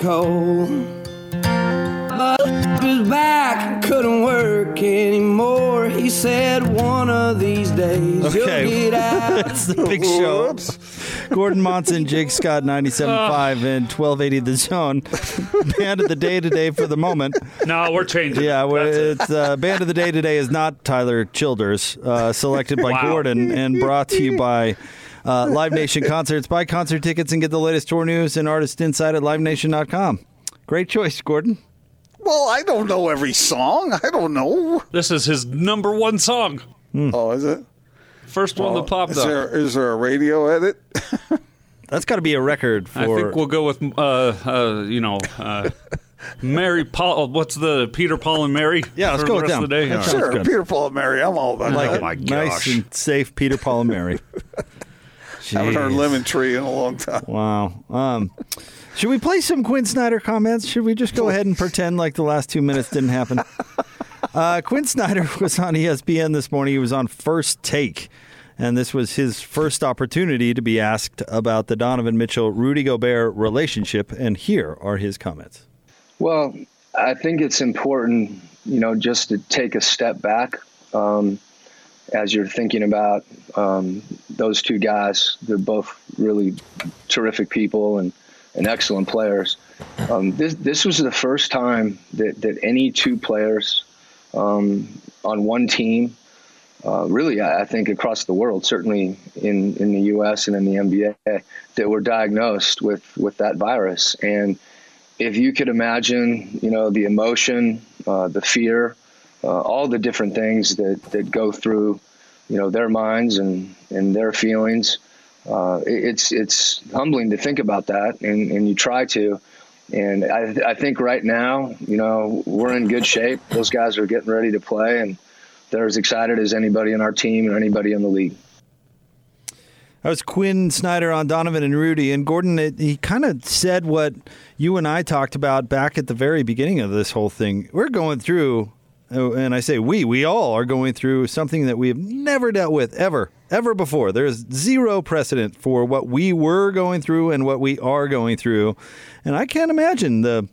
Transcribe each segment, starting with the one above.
cold. But his back couldn't work anymore. He said, One of these days Okay. you'll get out. It's the big show. Whoops. Gordon Monson, Jake Scott, 97.5 and 1280 The Zone. Band of the day today for the moment. No, we're changing. Yeah, it. well, it's uh, Band of the day today is not Tyler Childers, uh, selected by Wow. Gordon and brought to you by uh, Live Nation Concerts. Buy concert tickets and get the latest tour news and artist insight at livenation.com. Great choice, Gordon. Well, I don't know every song. I don't know. This is his number one song. Oh, is it? First one that popped Is up. there is there a radio edit? That's got to be a record for. I think we'll go with, uh, uh, you know, uh, Mary Paul. What's the Peter, Paul, and Mary? Yeah, let's for go the with them. of the day. That right. Sure. Peter, Paul, and Mary. I'm all about like that. it. my nice and safe Peter, Paul, and Mary. Haven't heard Lemon Tree in a long time. Wow. Um, should we play some Quin Snyder comments? Should we just go ahead and pretend like the last two minutes didn't happen? Uh, Quin Snyder was on ESPN this morning. He was on First Take, and this was his first opportunity to be asked about the Donovan Mitchell Rudy Gobert relationship. And here are his comments. Well, I think it's important, you know, just to take a step back um, as you're thinking about um, those two guys. They're both really terrific people and, and excellent players. Um, this this was the first time that, that any two players um, on one team, uh, really, I, I think across the world, certainly in, in the U.S. and in the NBA, that were diagnosed with with that virus and if you could imagine, you know, the emotion, uh, the fear, uh, all the different things that, that go through, you know, their minds and, and their feelings, uh, it- it's it's humbling to think about that, and, and you try to. And I, I think right now, you know, we're in good shape. Those guys are getting ready to play, and they're as excited as anybody in our team and anybody in the league. That was Quin Snyder on Donovan and Rudy. And Gordon, it, he kind of said what you and I talked about back at the very beginning of this whole thing. We're going through, Oh, and I say we, we all are going through something that we have never dealt with ever, ever before. There's zero precedent for what we were going through and what we are going through. And I can't imagine the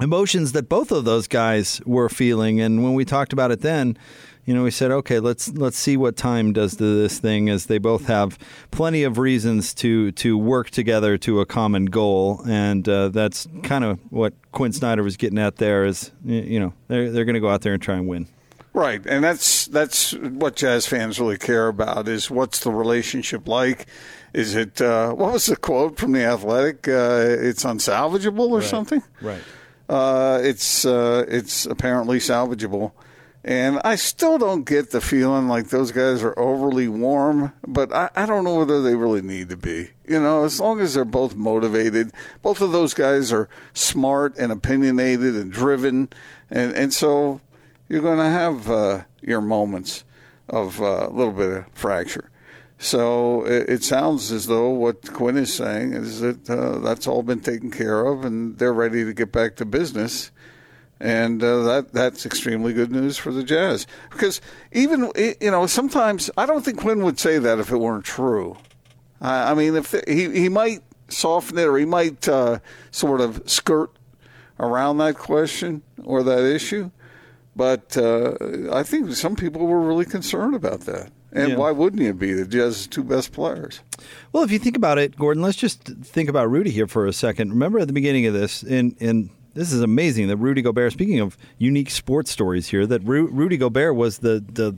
emotions that both of those guys were feeling. And when we talked about it then, you know, we said, okay, let's let's see what time does to this thing, as they both have plenty of reasons to to work together to a common goal, and uh, that's kind of what Quin Snyder was getting at there. Is you know they're they're going to go out there and try and win. Right, and that's that's what jazz fans really care about is what's the relationship like? Is it uh, what was the quote from the Athletic? Uh, it's unsalvageable or something. Right. Uh, it's uh, it's apparently salvageable, and I still don't get the feeling like those guys are overly warm. But I, I don't know whether they really need to be. You know, as long as they're both motivated, both of those guys are smart and opinionated and driven, and and so you're going to have uh, your moments of uh, a little bit of fracture. So it, it sounds as though what Quin is saying is that uh, that's all been taken care of, and they're ready to get back to business. And uh, that that's extremely good news for the Jazz because even you know sometimes I don't think Quin would say that if it weren't true. I, I mean, if he he might soften it or he might uh, sort of skirt around that question or that issue, but uh, I think some people were really concerned about that. And Yeah. why wouldn't you be? The Jazz's two best players. Well, if you think about it, Gordon, let's just think about Rudy here for a second. Remember at the beginning of this, and and this is amazing that Rudy Gobert. Speaking of unique sports stories here, that Ru- Rudy Gobert was the the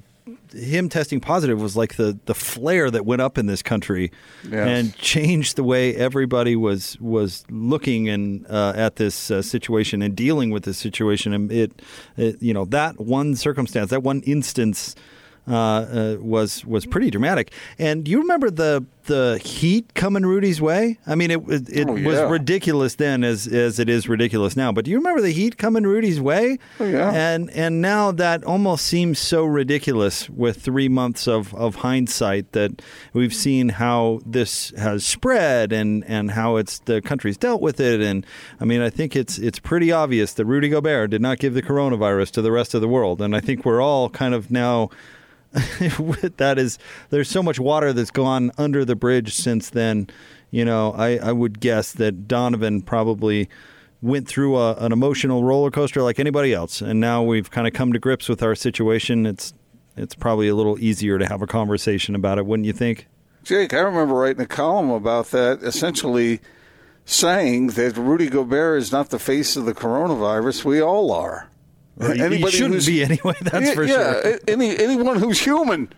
him testing positive was like the the flare that went up in this country Yes. and changed the way everybody was was looking and uh, at this uh, situation and dealing with this situation. And it, it you know that one circumstance, that one instance uh, uh, was was pretty dramatic. And do you remember the the heat coming Rudy's way? I mean, it it, it Oh, was ridiculous then, as as it is ridiculous now. But do you remember the heat coming Rudy's way? Oh, yeah. And and now that almost seems so ridiculous with three months of, of hindsight that we've seen how this has spread and, and how it's the country's dealt with it. And I mean, I think it's it's pretty obvious that Rudy Gobert did not give the coronavirus to the rest of the world. And I think we're all kind of now that is there's so much water that's gone under the bridge since then. You know, I, I would guess that Donovan probably went through a, an emotional roller coaster like anybody else, and now we've kind of come to grips with our situation. It's it's probably a little easier to have a conversation about it, wouldn't you think? Jake, I remember writing a column about that, essentially saying that Rudy Gobert is not the face of the coronavirus. We all are. Anybody shouldn't who's- be anyway. That's yeah, for sure. a- Any anyone who's human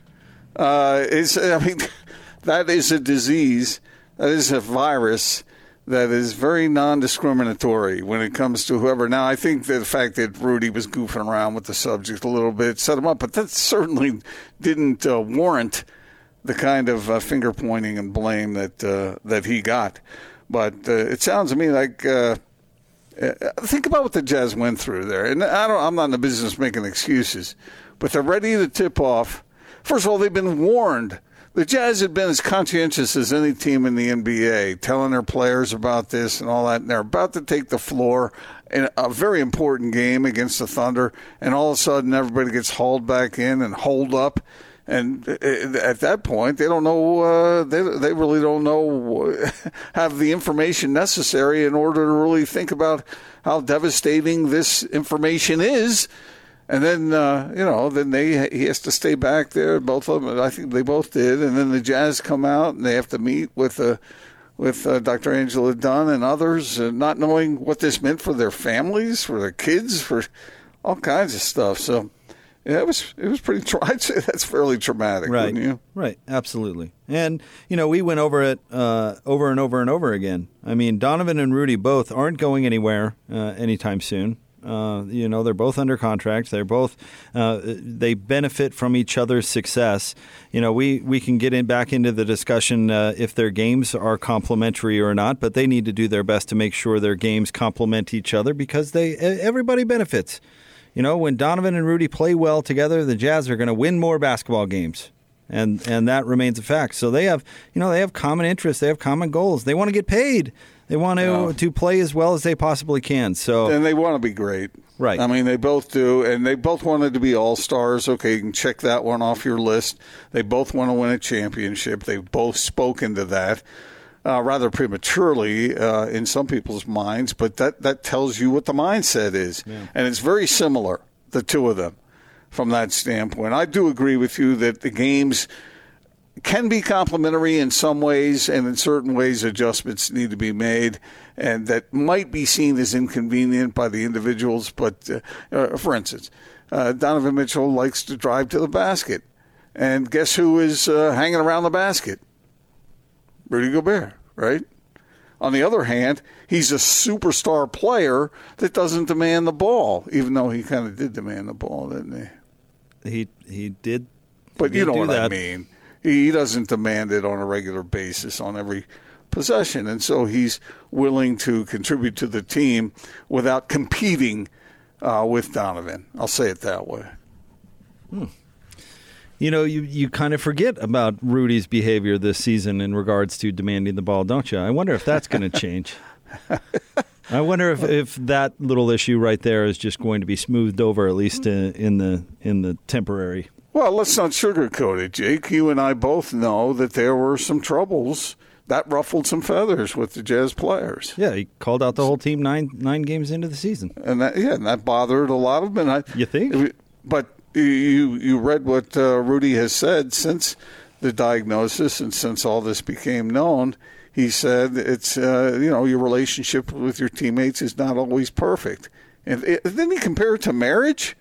uh, is. I mean, that is a disease. That is a virus that is very non-discriminatory when it comes to whoever. Now, I think the fact that Rudy was goofing around with the subject a little bit set him up, but that certainly didn't uh, warrant the kind of uh, finger pointing and blame that uh, that he got. But uh, it sounds to me like. Uh, think about what the Jazz went through there, and I don't. I'm not in the business making excuses, but they're ready to tip off. First of all, they've been warned. The Jazz had been as conscientious as any team in the NBA, telling their players about this and all that. And they're about to take the floor in a very important game against the Thunder, and all of a sudden everybody gets hauled back in and holed up. And uh, at that point, they don't know. Uh, they they really don't know have the information necessary in order to really think about how devastating this information is. And then uh, you know, then they he has to stay back there. Both of them, I think they both did. And then the Jazz come out and they have to meet with uh, with uh, Dr. Angela Dunn and others, not knowing what this meant for their families, for their kids, for all kinds of stuff. So. Yeah, it was it was pretty. Tra- I'd say that's fairly traumatic, Right. wouldn't you? Right. Absolutely. And you know, we went over it uh, over and over and over again. I mean, Donovan and Rudy both aren't going anywhere uh, anytime soon. Uh, you know, they're both under contract. They're both uh, they benefit from each other's success. You know, we we can get in back into the discussion uh, if their games are complementary or not, but they need to do their best to make sure their games complement each other because they everybody benefits. You know, when Donovan and Rudy play well together, the Jazz are going to win more basketball games. And and that remains a fact. So they have, you know, they have common interests, they have common goals. They want to get paid. They want to Yeah. to play as well as they possibly can. So And they want to be great. Right. I mean, they both do. And they both wanted to be all stars. Okay, you can check that one off your list. They both want to win a championship. They've both spoken to that. Uh, rather prematurely uh, in some people's minds, but that, that tells you what the mindset is. And it's very similar, the two of them, from that standpoint. I do agree with you that the games can be complementary in some ways, and in certain ways, adjustments need to be made, and that might be seen as inconvenient by the individuals. But, uh, uh, for instance, uh, Donovan Mitchell likes to drive to the basket, and guess who is uh, hanging around the basket? Rudy Gobert, right? On the other hand, he's a superstar player that doesn't demand the ball, even though he kind of did demand the ball, didn't he? he he did But he you know what I mean. He doesn't demand it on a regular basis on every possession, and so he's willing to contribute to the team without competing uh, with Donovan. I'll say it that way. You know, you, you kind of forget about Rudy's behavior this season in regards to demanding the ball, don't you? I wonder if that's going to change. I wonder if, if that little issue right there is just going to be smoothed over, at least in, in the in the temporary. Well, let's not sugarcoat it, Jake. You and I both know that there were some troubles that ruffled some feathers with the Jazz players. Yeah, he called out the whole team nine nine games into the season. and that yeah, and that bothered a lot of them. And I, You think? But you you read what uh, Rudy has said since the diagnosis and since all this became known. He said it's uh, you know your relationship with your teammates is not always perfect, and it, then he compared it to marriage.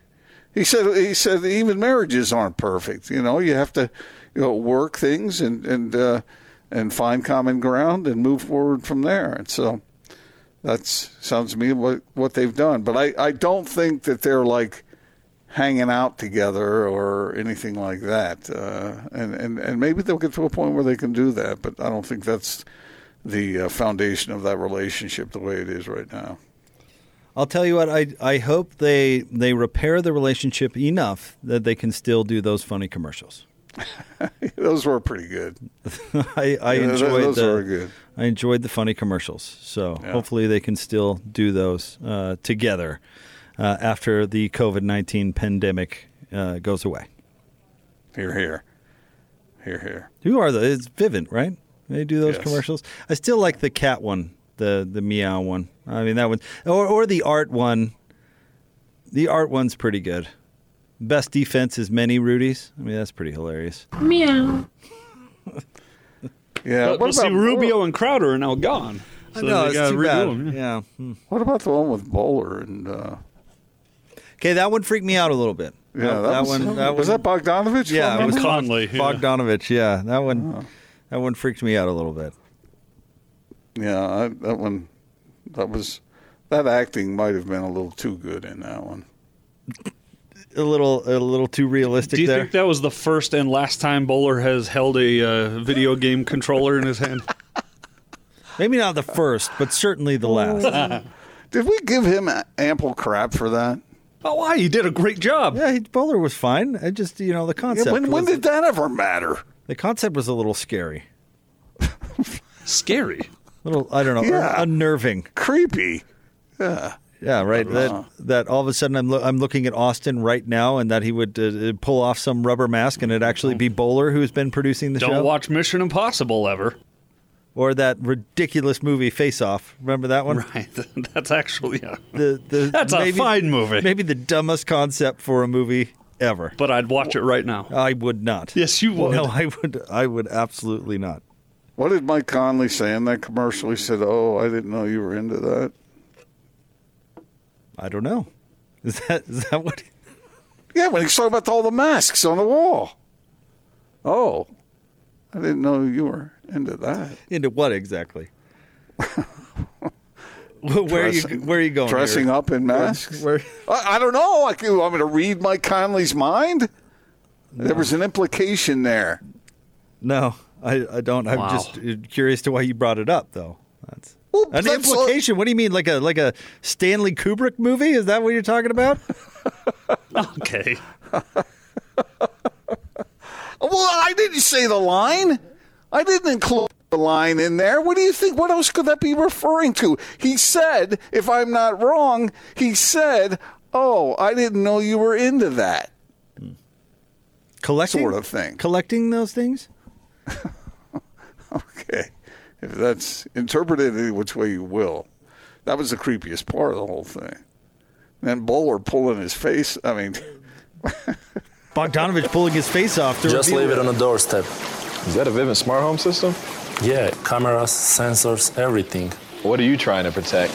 He said he said even marriages aren't perfect. You know you have to you know work things and and uh, and find common ground and move forward from there. And so that sounds to me what what they've done. But I, I don't think that they're like hanging out together or anything like that. Uh, and, and and maybe they'll get to a point where they can do that. But I don't think that's the uh, foundation of that relationship the way it is right now. I'll tell you what. I I hope they they repair the relationship enough that they can still do those funny commercials. those were pretty good. I, I Yeah, enjoyed those the were good. I enjoyed the funny commercials. So Yeah. hopefully they can still do those uh, together uh, after the COVID nineteen pandemic uh, goes away. Here, here, here, here. Who are those? It's Vivint, right? They do those Yes. commercials. I still like the cat one, the the meow one. I mean that one, or or the art one. The art one's pretty good. Best defense is many Rudies. I mean that's pretty hilarious. Meow. Yeah. But, but see, Rubio and Crowder are now gone. So no, they it's too bad. them, yeah. Yeah. Hmm. What about the one with Bowler and? Uh, Okay, that one freaked me out a little bit. yeah, that, was, one. That was one, that Bogdanovich? Yeah, it was Conley. Bogdanovich. Yeah, that one. That one freaked me out a little bit. Yeah, I, that one. That was. That acting might have been a little too good in that one. A little, a little too realistic Do you there. think that was the first and last time Bowler has held a uh, video game controller in his hand? Maybe not the first, but certainly the last. Did we give him ample crap for that? Oh, why? He did a great job. yeah, he, Bowler was fine. I just, you know, the Yeah, concept. when, when was, did that ever matter? the concept was a little scary. Scary. A little, I don't know, Yeah. unnerving. Creepy. Yeah. Yeah, right. That that all of a sudden I'm lo- I'm looking at Austin right now, and that he would uh, pull off some rubber mask, and it actually be Bowler who's been producing the show. Don't show, watch Mission Impossible ever. Or that ridiculous movie Face Off. Remember that one? Right. That's actually yeah. The, the, That's a fine movie. Maybe the dumbest concept for a movie ever. But I'd watch it right now. I would not. Yes, you would. No, I would. I would absolutely not. What did Mike Conley say in that commercial? He said, "Oh, I didn't know you were into that." I don't know. Is that is that what? Yeah, when he's talking about all the masks on the wall. Oh, I didn't know you were into that. Into what exactly? where are you where are you going? Dressing here? up in masks. Where, I, I don't know. Like, you want me to read Mike Conley's mind? There was an implication there. no, I, I don't. I'm Wow. just uh, curious to why you brought it up, though. That's Well, an that's implication. What do you mean, like a like a Stanley Kubrick movie? Is that what you're talking about? Okay. Well, I didn't say the line. I didn't include the line in there. What do you think? What else could that be referring to? He said, if I'm not wrong, he said, "Oh, I didn't know you were into that." Collecting Sort of thing. Collecting those things. Okay, if that's interpreted any which way you will, that was the creepiest part of the whole thing. And Bowler pulling his face. I mean, Bogdanovich pulling his face off. To Just leave it on the doorstep. Is that a Vivint smart home system? Yeah, cameras, sensors, everything. What are you trying to protect?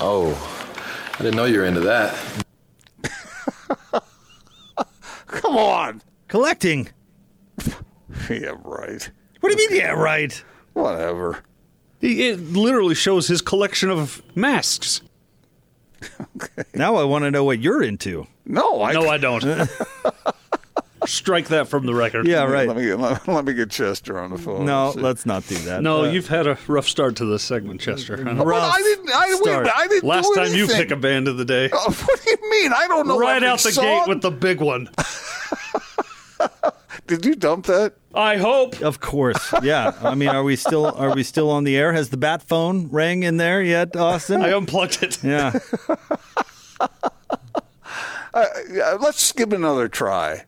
Oh, I didn't know you were into that. come on. collecting. Yeah, right. What do you mean? Yeah, right. Whatever. It literally shows his collection of masks. Okay. Now I want to know what you're into. No, I. No, I don't. Strike that from the record. Yeah, right. Let me get let, let me get Chester on the phone. No, See. let's not do that. No, Uh, you've had a rough start to this segment, Chester. I know. Well, I didn't. I, start. minute, I didn't. Last do time you pick a band of the day. Oh, what do you mean? I don't know. right out the song. gate with the big one. Did you dump that? I hope. Of course, yeah. I mean, are we still are we still on the air? Has the bat phone rang in there yet, Austin? I unplugged it. yeah. Yeah, let's give it another try.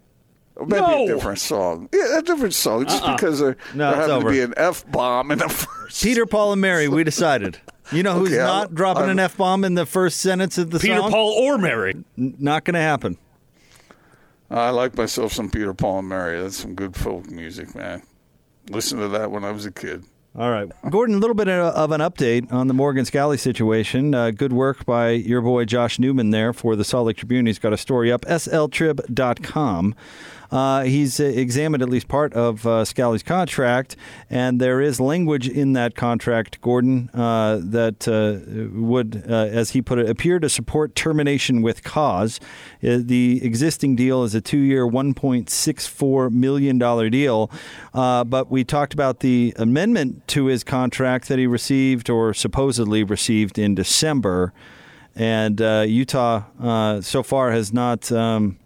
Maybe No. a different song. Yeah, a different song. Just because there, No, there happened over. to be an F bomb in the first. Peter, Paul, and Mary. We decided. You know who's Okay, not I'm- dropping I'm- an f bomb in the first sentence of the Peter, song? Peter, Paul, or Mary. N- not going to happen. I like myself some Peter, Paul, and Mary. That's some good folk music, man. Listen to that when I was a kid. All right, Gordon. A little bit of an update on the Morgan Scalley situation. Uh, good work by your boy Josh Newman there for the Salt Lake Tribune. He's got a story up sltrib.com. Uh, he's uh, examined at least part of uh, Scalley's contract, and there is language in that contract, Gordon, uh, that uh, would, uh, as he put it, appear to support termination with cause. The existing deal is a two-year, $1.64 million deal, but we talked about the amendment to his contract that he received or supposedly received in December, and Utah so far has not. Um,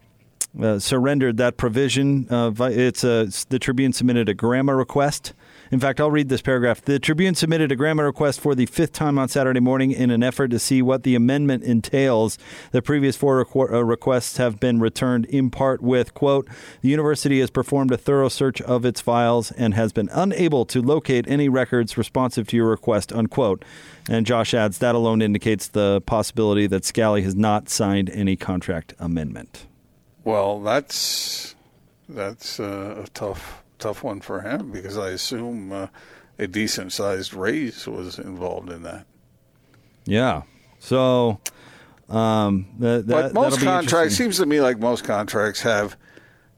uh, surrendered that provision. Uh, it's a, the Tribune submitted a GRAMA request In fact, I'll read this paragraph. The Tribune submitted a GRAMA request for the fifth time on Saturday morning in an effort to see what the amendment entails. The previous four requ- uh, requests have been returned in part with, quote, the university has performed a thorough search of its files and has been unable to locate any records responsive to your request, unquote. And Josh adds that alone indicates the possibility that Scalley has not signed any contract amendment. Well, that's that's uh, a tough tough one for him because I assume uh, a decent sized raise was involved in that. Yeah. So, um, that, that, but most contracts seems to me like most contracts have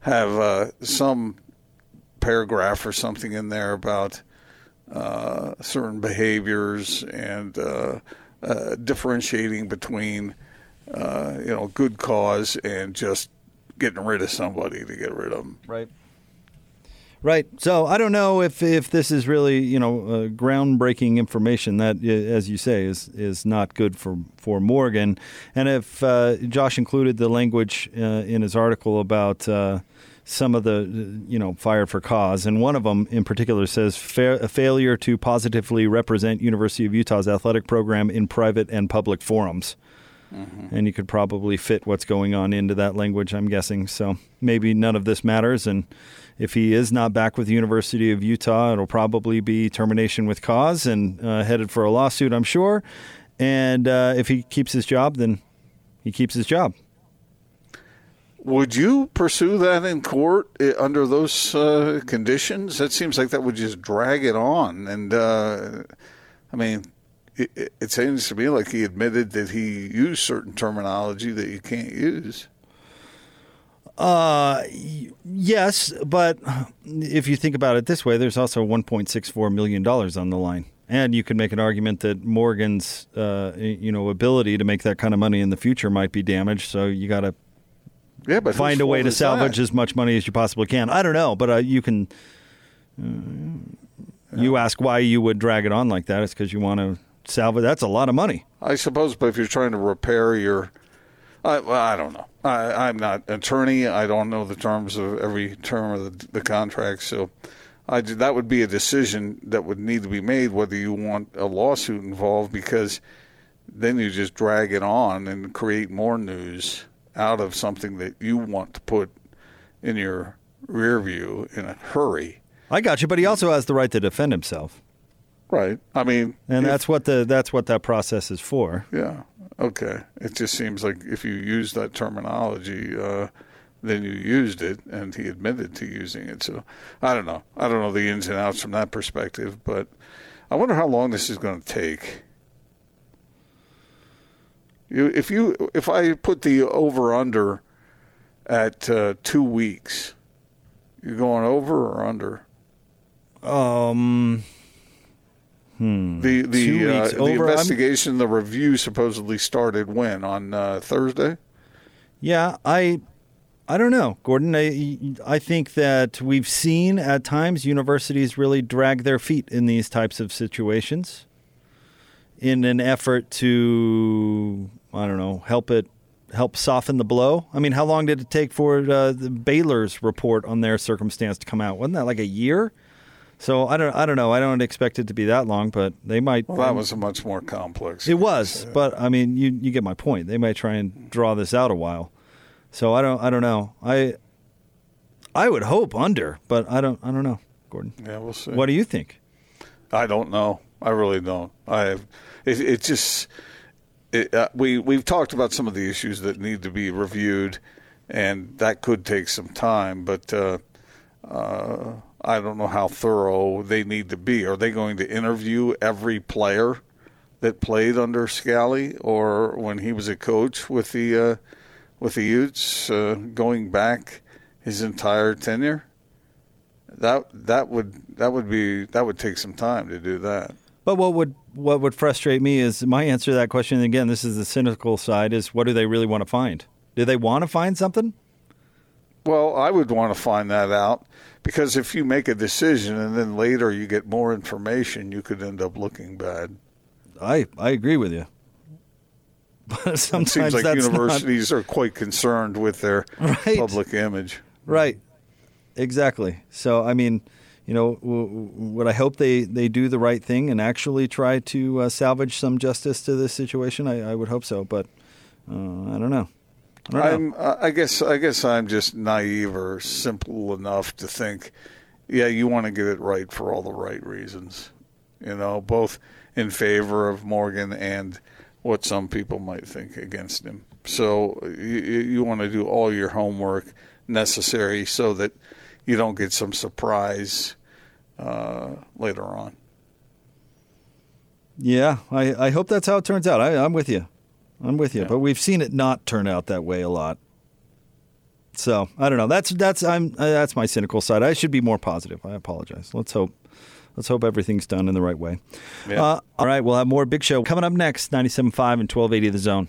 have uh, some paragraph or something in there about uh, certain behaviors and uh, uh, differentiating between uh, you know good cause and just getting rid of somebody to get rid of them. Right. Right. So I don't know if, if this is really you know uh, groundbreaking information that, uh, as you say, is is not good for for Morgan, and if uh, Josh included the language uh, in his article about. Uh, some of the, uh, you know, fired for cause, and one of them in particular says fa- a failure to positively represent University of Utah's athletic program in private and public forums. And you could probably fit what's going on into that language, I'm guessing. So maybe none of this matters. And if he is not back with the University of Utah, it'll probably be termination with cause and uh, headed for a lawsuit, I'm sure. And uh, if he keeps his job, then he keeps his job. Would you pursue that in court uh, under those uh, conditions? That seems like that would just drag it on. And uh, I mean, it, it- seems to me like he admitted that he used certain terminology that you can't use. Uh, yes, but if you think about it this way, there's also 1.64 million dollars on the line, and you could make an argument that Morgan's, uh, you know, ability to make that kind of money in the future might be damaged. So you got to Yeah, but find a way to salvage that? as much money as you possibly can. I don't know, but uh, you can. Uh, you ask why you would drag it on like that? It's because you want to salvage. That's a lot of money. I suppose, but if you're trying to repair your, I, I don't know. I, I'm not attorney. I don't know the terms of every term of the, the contract, so I that would be a decision that would need to be made whether you want a lawsuit involved because then you just drag it on and create more news out of something that you want to put in your rear view in a hurry. I got you, but he also has the right to defend himself, Right. I mean, and if- that's what the that's what that process is for. Yeah. Okay. It just seems like if you use that terminology, uh, then you used it, and he admitted to using it. So I don't know. I don't know the ins and outs from that perspective, but I wonder how long this is going to take. You, if you, if I put the over under at uh, two weeks, you're going over or under? Um, The the uh, the over, I'm- investigation, the review supposedly started when on uh, Thursday. Yeah, I I don't know, Gordon. I I think that we've seen at times universities really drag their feet in these types of situations in an effort to I don't know, help it help soften the blow. I mean, how long did it take for uh, the Baylor's report on their circumstance to come out? Wasn't that like a year? So I don't I don't know. I don't expect it to be that long, but they might Well, that was a much more complex. it was, but I mean, you you get my point. They might try and draw this out a while. So I don't I don't know. I I would hope under, but I don't I don't know, Gordon. Yeah, we'll see. What do you think? I don't know. I really don't. I have. It, it just. It, uh, we we've talked about some of the issues that need to be reviewed, and that could take some time. But uh, uh, I don't know how thorough they need to be. Are they going to interview every player that played under Scalley, or when he was a coach with the uh, with the Utes, uh, going back his entire tenure? That that would that would be that would take some time to do that. But what would what would frustrate me is my answer to that question. And again, this is the cynical side: is what do they really want to find? Do they want to find something? Well, I would want to find that out because if you make a decision and then later you get more information, you could end up looking bad. I I agree with you. But It sometimes seems like that's not- universities are quite concerned with their Right. public image. Right. Exactly. So I mean, you know, w- w- would I hope they, they do the right thing and actually try to uh, salvage some justice to this situation? I, I would hope so, but uh, I don't know. I don't know. I'm, I guess I guess I'm just naive or simple enough to think, yeah, you want to get it right for all the right reasons, you know, both in favor of Morgan and what some people might think against him. So you, you want to do all your homework necessary so that you don't get some surprise uh, later on. Yeah, I, I hope that's how it turns out. I, I'm with you. I'm with you. But we've seen it not turn out that way a lot. So I don't know. That's that's I'm uh, that's my cynical side. I should be more positive. I apologize. Let's hope let's hope everything's done in the right way. Yeah. Uh, all right, we'll have more Big Show coming up next. 97.5 and 1280 The Zone.